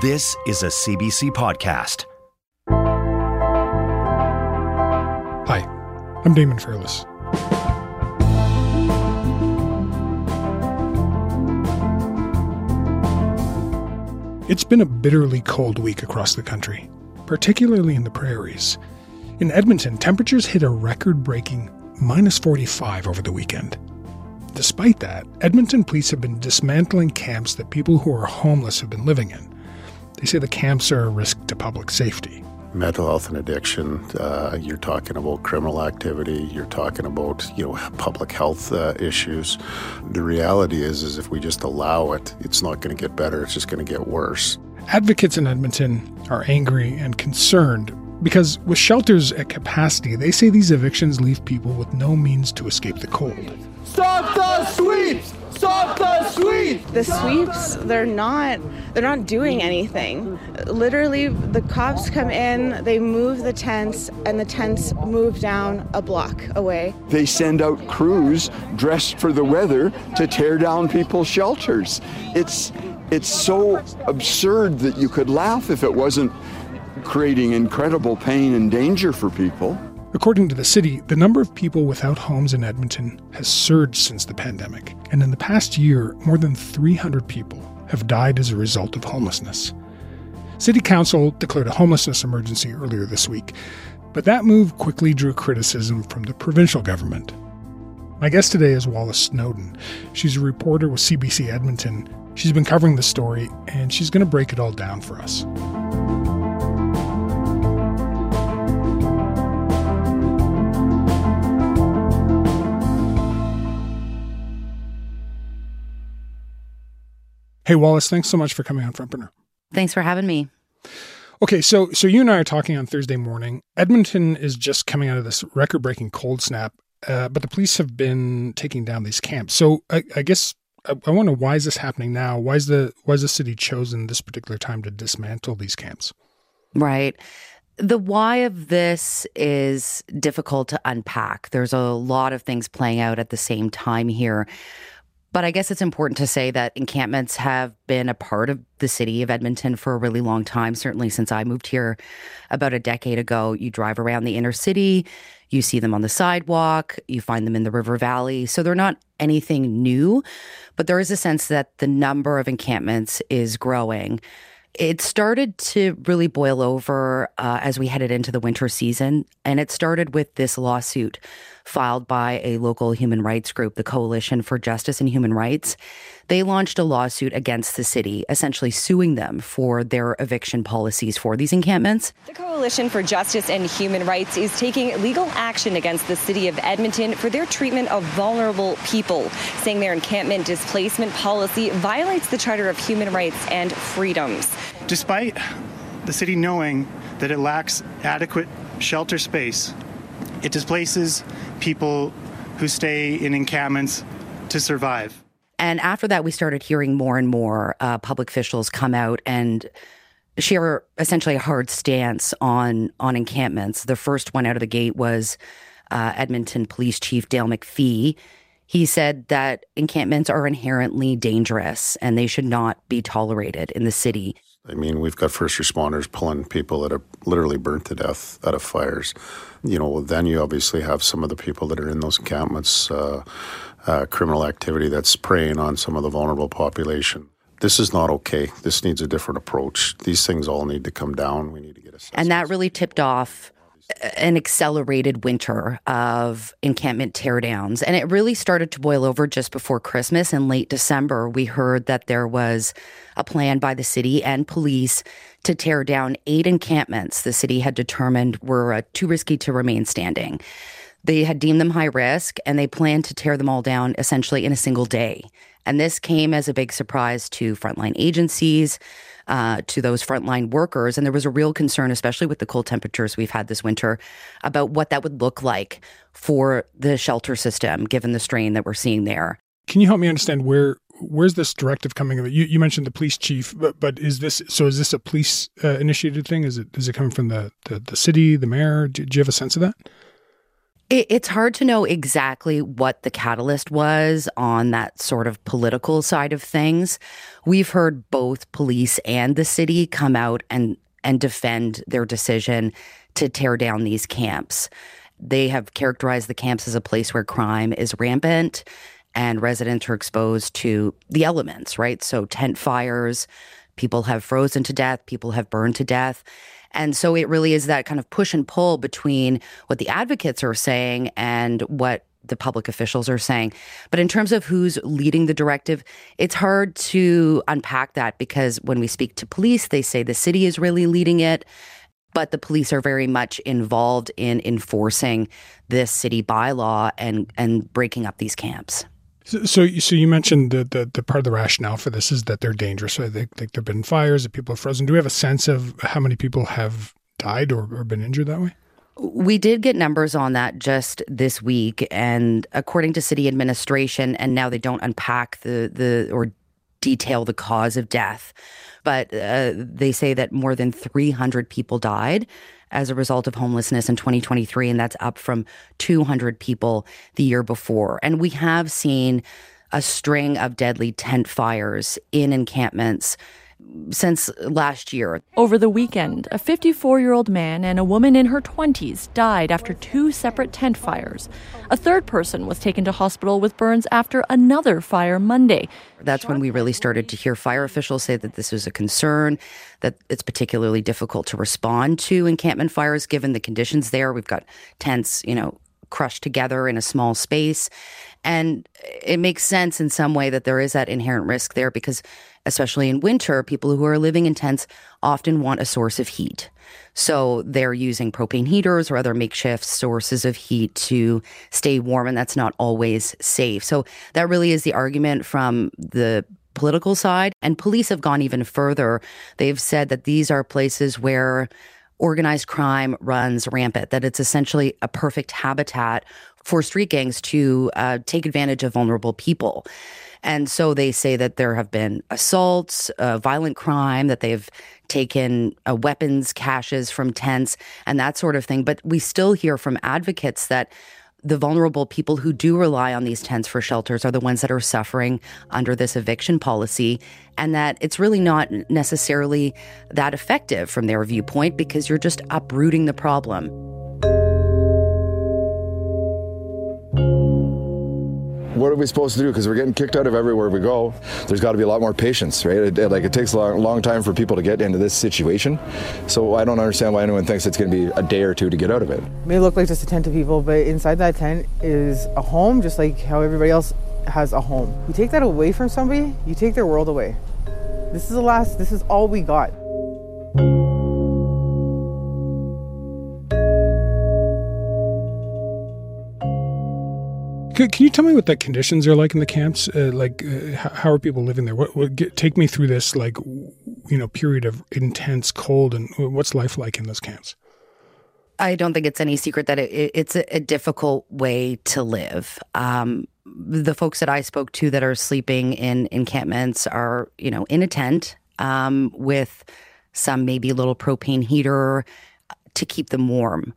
This is a CBC podcast. Hi, I'm Damon Fairless. It's been a bitterly cold week across the country, particularly in the prairies. In Edmonton, temperatures hit a record breaking minus 45 over the weekend. Despite that, Edmonton police have been dismantling camps that people who are homeless have been living in. They say the camps are a risk to public safety. Mental health and addiction, uh, you're talking about criminal activity, you're talking about, you know, public health uh, issues. The reality is, is if we just allow it, it's not going to get better, it's just going to get worse. Advocates in Edmonton are angry and concerned because with shelters at capacity, they say these evictions leave people with no means to escape the cold. Stop the sweeps! Stop the sweeps! The sweeps, they're not they're not doing anything. Literally the cops come in, they move the tents and the tents move down a block away. They send out crews dressed for the weather to tear down people's shelters. It's it's so absurd that you could laugh if it wasn't creating incredible pain and danger for people. According to the city, the number of people without homes in Edmonton has surged since the pandemic, and in the past year, more than 300 people have died as a result of homelessness. City Council declared a homelessness emergency earlier this week, but that move quickly drew criticism from the provincial government. My guest today is Wallis Snowdon. She's a reporter with CBC Edmonton. She's been covering the story, and she's going to break it all down for us. Hey Wallis, thanks so much for coming on Frontburner. Thanks for having me. Okay, so so you and I are talking on Thursday morning. Edmonton is just coming out of this record-breaking cold snap, uh, but the police have been taking down these camps. So I, I guess I, I wonder why is this happening now? Why is the why is the city chosen this particular time to dismantle these camps? Right. The why of this is difficult to unpack. There's a lot of things playing out at the same time here. But I guess it's important to say that encampments have been a part of the city of Edmonton for a really long time, certainly since I moved here about a decade ago. You drive around the inner city, you see them on the sidewalk, you find them in the river valley. So they're not anything new, but there is a sense that the number of encampments is growing. It started to really boil over uh, as we headed into the winter season, and it started with this lawsuit filed by a local human rights group, the Coalition for Justice and Human Rights. They launched a lawsuit against the city, essentially suing them for their eviction policies for these encampments. The Coalition for Justice and Human Rights is taking legal action against the city of Edmonton for their treatment of vulnerable people, saying their encampment displacement policy violates the Charter of Human Rights and Freedoms. Despite the city knowing that it lacks adequate shelter space, it displaces people who stay in encampments to survive. And after that, we started hearing more and more uh, public officials come out and share essentially a hard stance on on encampments. The first one out of the gate was uh, Edmonton Police Chief Dale McFee. He said that encampments are inherently dangerous and they should not be tolerated in the city. I mean, we've got first responders pulling people that are literally burnt to death out of fires. You know, then you obviously have some of the people that are in those encampments, uh, uh, criminal activity that's preying on some of the vulnerable population. This is not okay. This needs a different approach. These things all need to come down. We need to get a. And that really tipped off an accelerated winter of encampment teardowns. And it really started to boil over just before Christmas. In late December, we heard that there was a plan by the city and police to tear down eight encampments the city had determined were uh, too risky to remain standing. They had deemed them high risk and they planned to tear them all down essentially in a single day. And this came as a big surprise to frontline agencies, uh, to those frontline workers. And there was a real concern, especially with the cold temperatures we've had this winter, about what that would look like for the shelter system, given the strain that we're seeing there. Can you help me understand where where's this directive coming? You, you mentioned the police chief, but, but is this so? Is this a police uh, initiated thing? Is it is it coming from the the, the city, the mayor? Do, do you have a sense of that? It, it's hard to know exactly what the catalyst was on that sort of political side of things. We've heard both police and the city come out and and defend their decision to tear down these camps. They have characterized the camps as a place where crime is rampant and residents are exposed to the elements, right? So tent fires, people have frozen to death, people have burned to death. And so it really is that kind of push and pull between what the advocates are saying and what the public officials are saying. But in terms of who's leading the directive, it's hard to unpack that because when we speak to police, they say the city is really leading it. But the police are very much involved in enforcing this city bylaw and, and breaking up these camps. So, so, so you mentioned the, the, the part of the rationale for this is that they're dangerous. They think there've been fires, that people have frozen. Do we have a sense of how many people have died or, or been injured that way? We did get numbers on that just this week, and according to city administration, and now they don't unpack the the or detail the cause of death, but uh, they say that more than 300 people died as a result of homelessness in 2023, and that's up from 200 people the year before. And we have seen a string of deadly tent fires in encampments since last year. Over the weekend, a 54 year old man and a woman in her 20s died after two separate tent fires. A third person was taken to hospital with burns after another fire Monday. That's when we really started to hear fire officials say that this was a concern, that it's particularly difficult to respond to encampment fires given the conditions there. We've got tents, you know, crushed together in a small space. And it makes sense in some way that there is that inherent risk there because, especially in winter, people who are living in tents often want a source of heat. So they're using propane heaters or other makeshift sources of heat to stay warm, and that's not always safe. So that really is the argument from the political side. And police have gone even further. They've said that these are places where organized crime runs rampant, that it's essentially a perfect habitat for street gangs to uh, take advantage of vulnerable people. And so they say that there have been assaults, uh, violent crime, that they've taken uh, weapons caches from tents and that sort of thing. But we still hear from advocates that the vulnerable people who do rely on these tents for shelters are the ones that are suffering under this eviction policy, and that it's really not necessarily that effective from their viewpoint because you're just uprooting the problem. What are we supposed to do? Because we're getting kicked out of everywhere we go. There's got to be a lot more patience, right? It, it, like it takes a long, long time for people to get into this situation. So I don't understand why anyone thinks it's going to be a day or two to get out of it. it may look like just a tent to people, but inside that tent is a home, just like how everybody else has a home. You take that away from somebody, you take their world away. This is the last. This is all we got. Can, you tell me what the conditions are like in the camps? Uh, like, uh, how, how, are people living there? What, what get, take me through this, like, you know, period of intense cold, and what's life like in those camps? I don't think it's any secret that it, it's a, a, difficult way to live. Um, the folks that I spoke to that are sleeping in encampments are, you know, in a tent um, with some maybe little propane heater to keep them warm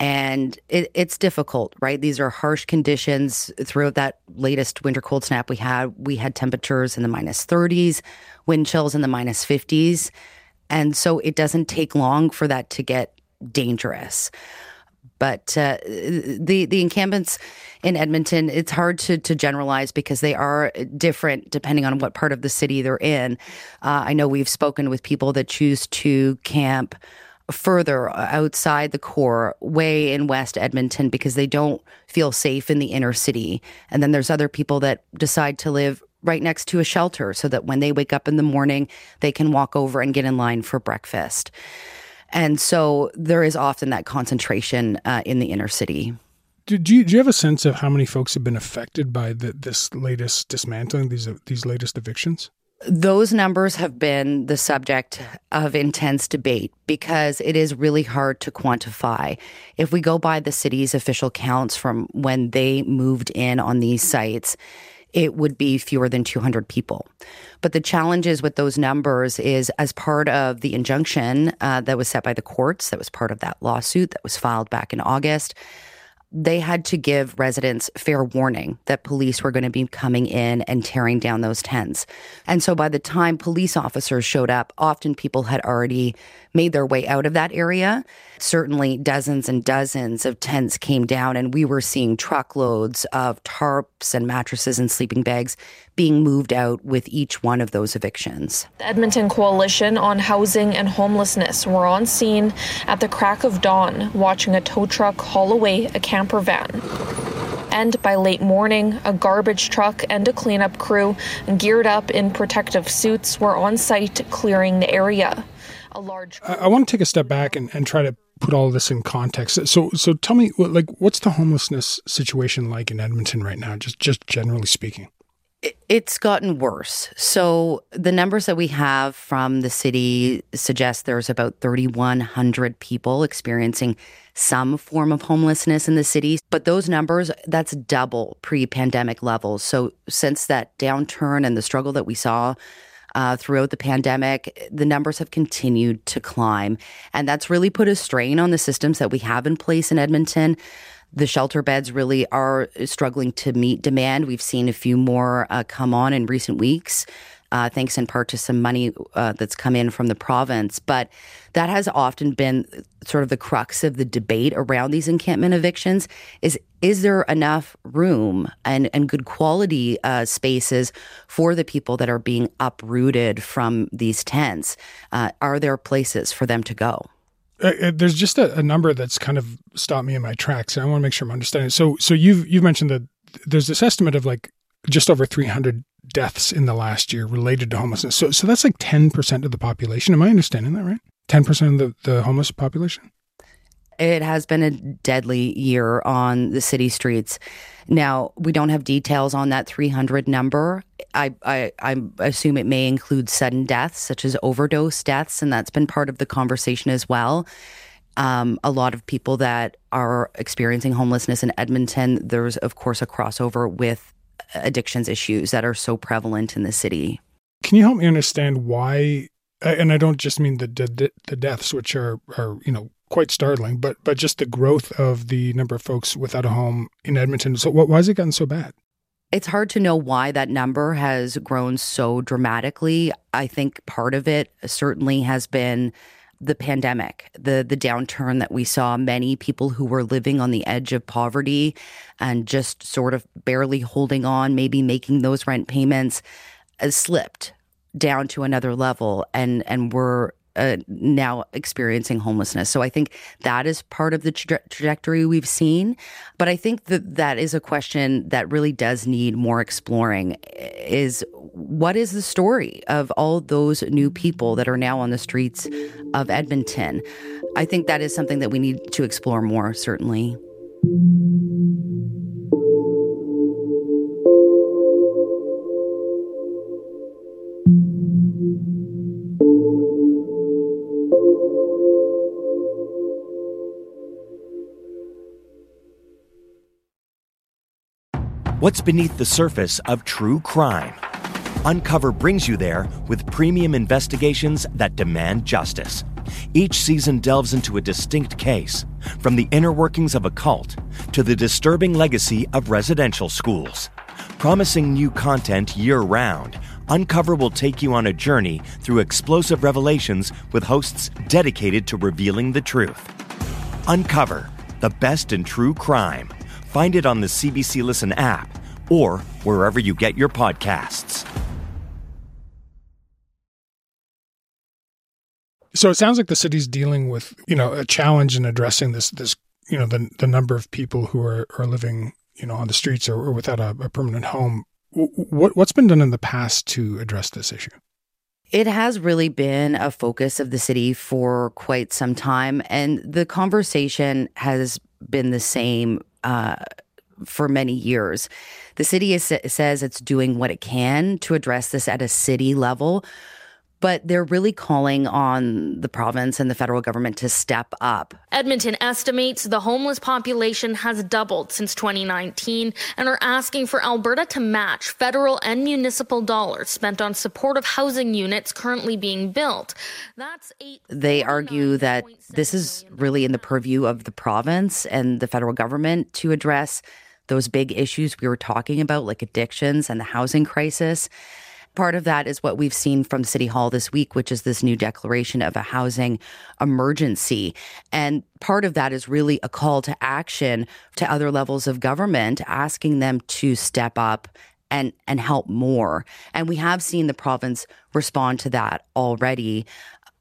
and it, it's difficult, right? These are harsh conditions. Throughout that latest winter cold snap we had, we had temperatures in the minus 30s, wind chills in the minus 50s. And so it doesn't take long for that to get dangerous. But uh, the the encampments in Edmonton, it's hard to to generalize because they are different depending on what part of the city they're in. Uh, I know we've spoken with people that choose to camp further outside the core, way in West Edmonton, because they don't feel safe in the inner city. And then there's other people that decide to live right next to a shelter so that when they wake up in the morning, they can walk over and get in line for breakfast. And so there is often that concentration uh, in the inner city. Do, do, you, do you have a sense of how many folks have been affected by the, this latest dismantling, these these latest evictions? Those numbers have been the subject of intense debate because it is really hard to quantify. If we go by the city's official counts from when they moved in on these sites, it would be fewer than 200 people. But the challenges with those numbers is as part of the injunction uh, that was set by the courts, that was part of that lawsuit that was filed back in August they had to give residents fair warning that police were going to be coming in and tearing down those tents. And so by the time police officers showed up, often people had already made their way out of that area. Certainly, dozens and dozens of tents came down, and we were seeing truckloads of tarps and mattresses and sleeping bags being moved out with each one of those evictions. The Edmonton Coalition on Housing and Homelessness were on scene at the crack of dawn, watching a tow truck haul away a camper van. And by late morning, a garbage truck and a cleanup crew, geared up in protective suits, were on site clearing the area a large. I, I want to take a step back and, and try to put all this in context. So, so tell me, like, what's the homelessness situation like in Edmonton right now? Just, just generally speaking. It's gotten worse. So the numbers that we have from the city suggest there's about 3,100 people experiencing some form of homelessness in the city. But those numbers, that's double pre pandemic levels. So since that downturn and the struggle that we saw uh, throughout the pandemic, the numbers have continued to climb. And that's really put a strain on the systems that we have in place in Edmonton. The shelter beds really are struggling to meet demand. We've seen a few more uh, come on in recent weeks uh, thanks in part to some money uh, that's come in from the province. But that has often been sort of the crux of the debate around these encampment evictions: is is there enough room and and good quality uh, spaces for the people that are being uprooted from these tents? Uh, are there places for them to go? Uh, uh, there's just a, a, number that's kind of stopped me in my tracks, and I want to make sure I'm understanding. So, so you've you've mentioned that there's this estimate of like just over 300 deaths in the last year related to homelessness. So, so that's like 10% of the population. Am I understanding that right? 10% of the, the homeless population? It has been a deadly year on the city streets. Now, we don't have details on that 300 number. I, I, I assume it may include sudden deaths, such as overdose deaths, and that's been part of the conversation as well. Um, a lot of people that are experiencing homelessness in Edmonton, there's, of course, a crossover with addictions issues that are so prevalent in the city. Can you help me understand why? And I don't just mean the the, the deaths, which are are you know quite startling, but but just the growth of the number of folks without a home in Edmonton. So why has it gotten so bad? It's hard to know why that number has grown so dramatically. I think part of it certainly has been the pandemic, the the downturn that we saw, many people who were living on the edge of poverty and just sort of barely holding on, maybe making those rent payments, uh, slipped down to another level and and were uh, now experiencing homelessness. So I think that is part of the tra- trajectory we've seen. But I think that that is a question that really does need more exploring is what is the story of all those new people that are now on the streets of Edmonton? I think that is something that we need to explore more, certainly. What's beneath the surface of true crime? Uncover brings you there with premium investigations that demand justice. Each season delves into a distinct case, from the inner workings of a cult to the disturbing legacy of residential schools. Promising new content year round, Uncover will take you on a journey through explosive revelations with hosts dedicated to revealing the truth. Uncover, the best in true crime Find it on the CBC Listen app or wherever you get your podcasts. So it sounds like the city's dealing with, you know, a challenge in addressing this this, you know, the the number of people who are are living, you know, on the streets or, or without a, a permanent home. What what's been done in the past to address this issue? It has really been a focus of the city for quite some time. And the conversation has been the same uh, for many years. The city is, says it's doing what it can to address this at a city level, but they're really calling on the province and the federal government to step up. Edmonton estimates the homeless population has doubled since 2019 and are asking for Alberta to match federal and municipal dollars spent on supportive housing units currently being built. That's eight. They argue that this is really in the purview of the province and the federal government to address those big issues we were talking about, like addictions and the housing crisis. Part of that is what we've seen from City Hall this week, which is this new declaration of a housing emergency. And part of that is really a call to action to other levels of government, asking them to step up and and help more. And we have seen the province respond to that already.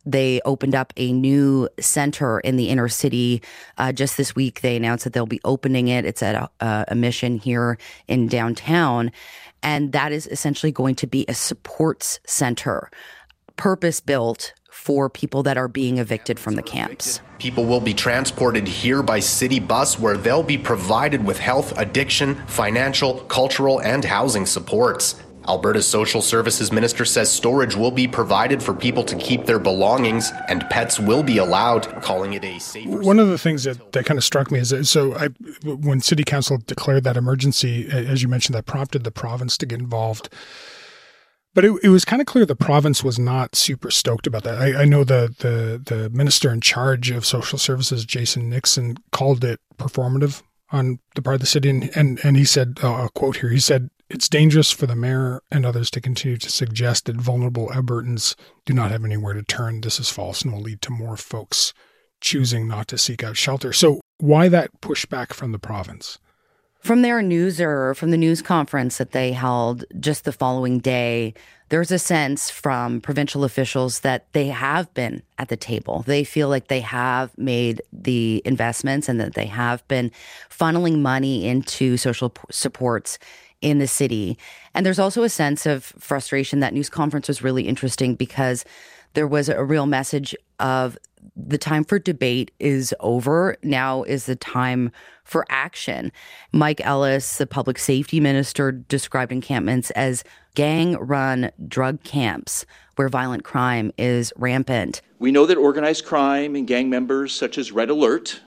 They opened up a new center in the inner city uh, just this week. They announced that they'll be opening it. It's at a, a mission here in downtown. And that is essentially going to be a supports center, purpose built for people that are being evicted from the camps. People will be transported here by city bus where they'll be provided with health, addiction, financial, cultural, and housing supports. Alberta's social services minister says storage will be provided for people to keep their belongings and pets will be allowed, calling it a safer. One of the things that, that kind of struck me is that, so I, when city council declared that emergency, as you mentioned, that prompted the province to get involved. But it, it was kind of clear the province was not super stoked about that. I, I know the, the the minister in charge of social services, Jason Nixon, called it performative on the part of the city, and and, and he said, uh, a quote here, he said, it's dangerous for the mayor and others to continue to suggest that vulnerable Albertans do not have anywhere to turn. This is false and will lead to more folks choosing not to seek out shelter. So, why that pushback from the province? From their news or from the news conference that they held just the following day, there's a sense from provincial officials that they have been at the table. They feel like they have made the investments and that they have been funneling money into social supports in the city. And there's also a sense of frustration. That news conference was really interesting because there was a real message of the time for debate is over. Now is the time for action. Mike Ellis, the public safety minister, described encampments as gang run drug camps where violent crime is rampant. We know that organized crime and gang members such as Redd Alert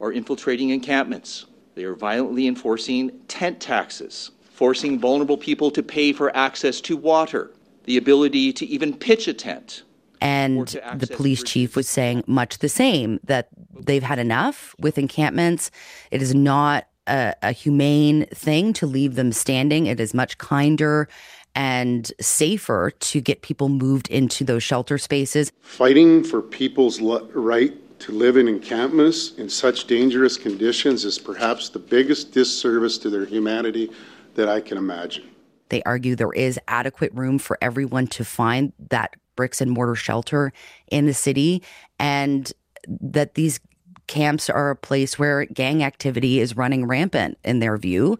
are infiltrating encampments. They are violently enforcing tent taxes forcing vulnerable people to pay for access to water, the ability to even pitch a tent. And the police chief was saying much the same that they've had enough with encampments. It is not a, a humane thing to leave them standing, it is much kinder and safer to get people moved into those shelter spaces. Fighting for people's right to live in encampments in such dangerous conditions is perhaps the biggest disservice to their humanity that I can imagine. They argue there is adequate room for everyone to find that bricks and mortar shelter in the city and that these camps are a place where gang activity is running rampant in their view.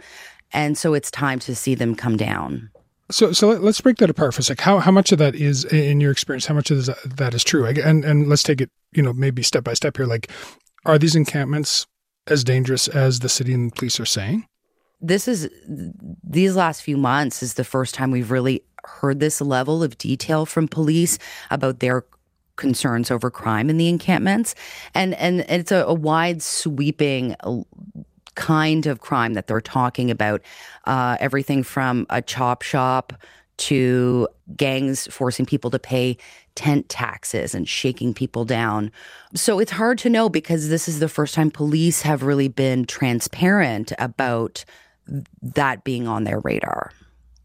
And so it's time to see them come down. So, so let's break that apart for a sec. How how much of that is, in your experience, how much of that is true? And and let's take it, you know, maybe step by step here. Like, are these encampments as dangerous as the city and police are saying? This is these last few months is the first time we've really heard this level of detail from police about their concerns over crime in the encampments and and it's a, a wide sweeping kind of crime that they're talking about uh, everything from a chop shop to gangs forcing people to pay tent taxes and shaking people down. So it's hard to know because this is the first time police have really been transparent about that being on their radar.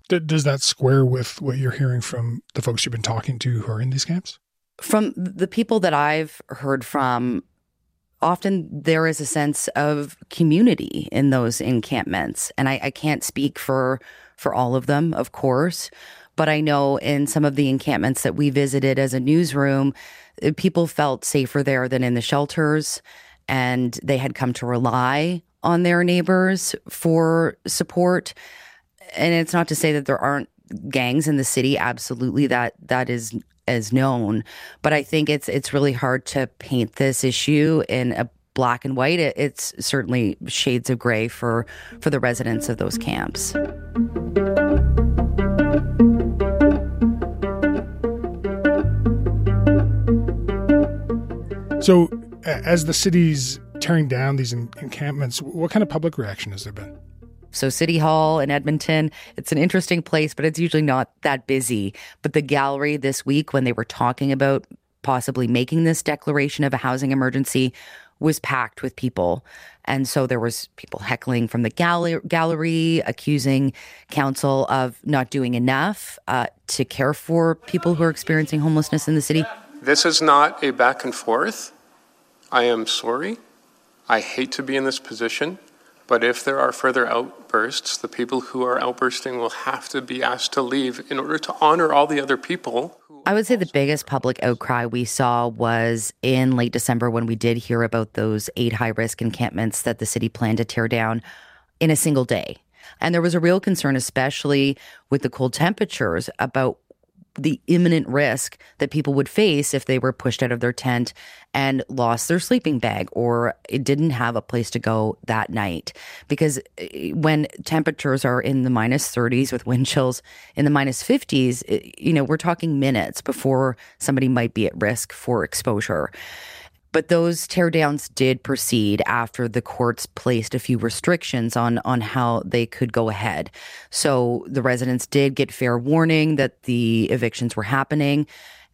Does that square with what you're hearing from the folks you've been talking to who are in these camps? From the people that I've heard from, often there is a sense of community in those encampments. And I, I can't speak for for all of them, of course, but I know in some of the encampments that we visited as a newsroom, eh, people felt safer there than in the shelters and they had come to rely on their neighbors for support. And it's not to say that there aren't gangs in the city. Absolutely, that that is as known. But I think it's it's really hard to paint this issue in a black and white. It, it's certainly shades of gray for for the residents of those camps. So, as the city's tearing down these encampments, what kind of public reaction has there been? So, City Hall in Edmonton, it's an interesting place, but it's usually not that busy. But the gallery this week, when they were talking about possibly making this declaration of a housing emergency, was packed with people. And so there was people heckling from the gallery, gallery accusing council of not doing enough uh, to care for people who are experiencing homelessness in the city. This is not a back and forth. I am sorry. I hate to be in this position. But if there are further outbursts, the people who are outbursting will have to be asked to leave in order to honor all the other people. I would say the biggest public outcry we saw was in late December when we did hear about those eight high risk encampments that the city planned to tear down in a single day. And there was a real concern, especially with the cold temperatures, about the imminent risk that people would face if they were pushed out of their tent and lost their sleeping bag or it didn't have a place to go that night. Because eh, when temperatures are in the minus 30s with wind chills in the minus 50s, eh, you know, we're talking minutes before somebody might be at risk for exposure. But those teardowns did proceed after the courts placed a few restrictions on on how they could go ahead. So the residents did get fair warning that the evictions were happening.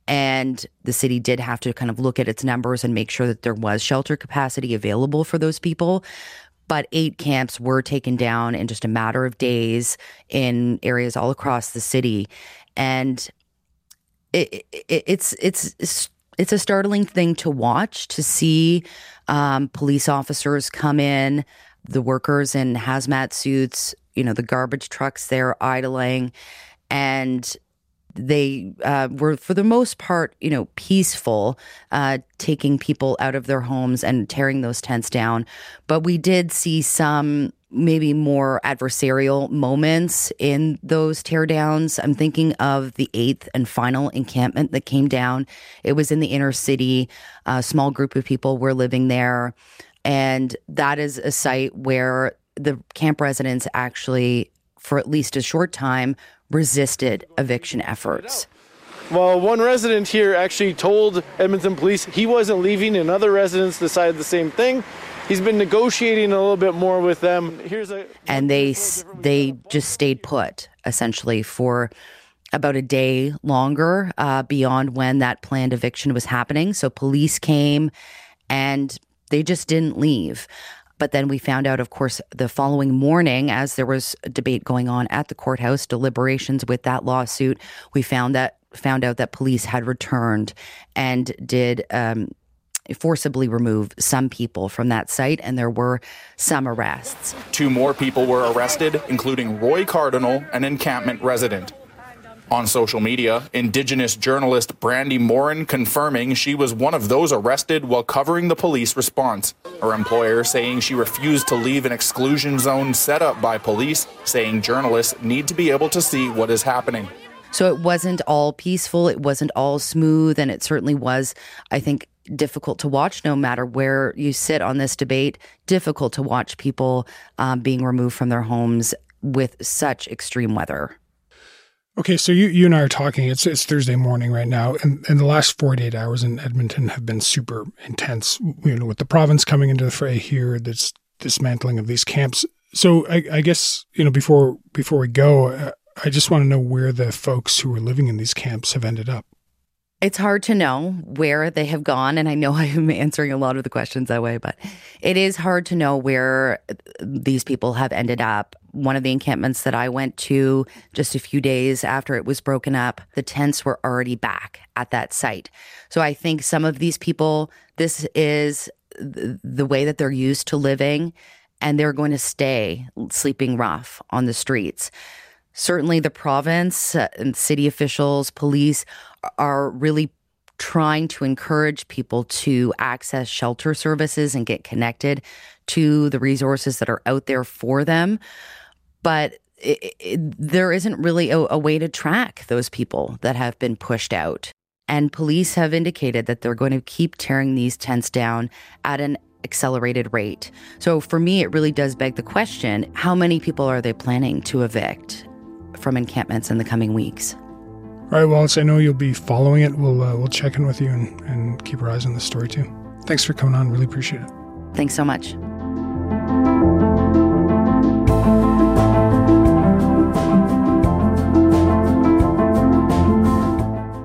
And the city did have to kind of look at its numbers and make sure that there was shelter capacity available for those people. But eight camps were taken down in just a matter of days in areas all across the city. And it, it, it's, it's it's a startling thing to watch to see um, police officers come in, the workers in hazmat suits, you know, the garbage trucks there idling, and they uh, were for the most part, you know, peaceful, uh, taking people out of their homes and tearing those tents down. But we did see some maybe more adversarial moments in those teardowns. I'm thinking of the eighth and final encampment that came down. It was in the inner city. A small group of people were living there. And that is a site where the camp residents actually, for at least a short time, resisted eviction efforts. Well, one resident here actually told Edmonton police he wasn't leaving, and other residents decided the same thing he's been negotiating a little bit more with them. Here's a and they they just stayed put essentially for about a day longer uh, beyond when that planned eviction was happening. So police came and they just didn't leave. But then we found out, of course, the following morning, as there was a debate going on at the courthouse, deliberations with that lawsuit, we found that found out that police had returned and did um, forcibly remove some people from that site, and there were some arrests. Two more people were arrested, including Roy Cardinal, an encampment resident. On social media, Indigenous journalist Brandi Morin confirming she was one of those arrested while covering the police response. Her employer saying she refused to leave an exclusion zone set up by police, saying journalists need to be able to see what is happening. So it wasn't all peaceful, it wasn't all smooth, and it certainly was, I think, difficult to watch no matter where you sit on this debate difficult to watch people um, being removed from their homes with such extreme weather. Okay so you, you and i are talking. It's, it's thursday morning right now and, and the last 48 hours in edmonton have been super intense you know with the province coming into the fray here this dismantling of these camps. So i, I guess you know before before we go uh, i just want to know where the folks who are living in these camps have ended up it's hard to know where they have gone. And I know I am answering a lot of the questions that way, but it is hard to know where these people have ended up. One of the encampments that I went to just a few days after it was broken up, the tents were already back at that site. So I think some of these people, this is the way that they're used to living, and they're going to stay sleeping rough on the streets. Certainly, the province uh, and city officials, police are really trying to encourage people to access shelter services and get connected to the resources that are out there for them. But it, it, there isn't really a, a way to track those people that have been pushed out. And police have indicated that they're going to keep tearing these tents down at an accelerated rate. So for me, it really does beg the question how many people are they planning to evict from encampments in the coming weeks? All right, Wallis, I know you'll be following it. We'll, uh, we'll check in with you and, and keep our eyes on the story too. Thanks for coming on. Really appreciate it. Thanks so much.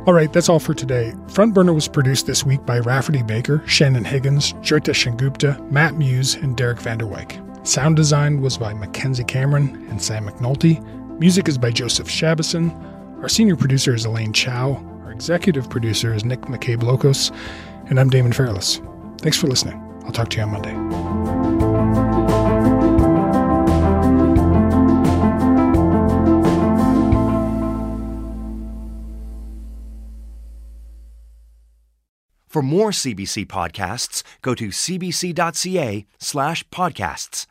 All right, that's all for today. Front Burner was produced this week by Rafferty Baker, Shannon Higgins, Joyita Sengupta, Matt Muse, and Derek Vanderwyk. Sound design was by Mackenzie Cameron and Sam McNulty. Music is by Joseph Shabason. Our senior producer is Elaine Chau. Our executive producer is Nick McCabe Lokos. And I'm Damon Fairless. Thanks for listening. I'll talk to you on Monday. For more CBC podcasts, go to cbc.ca slash podcasts.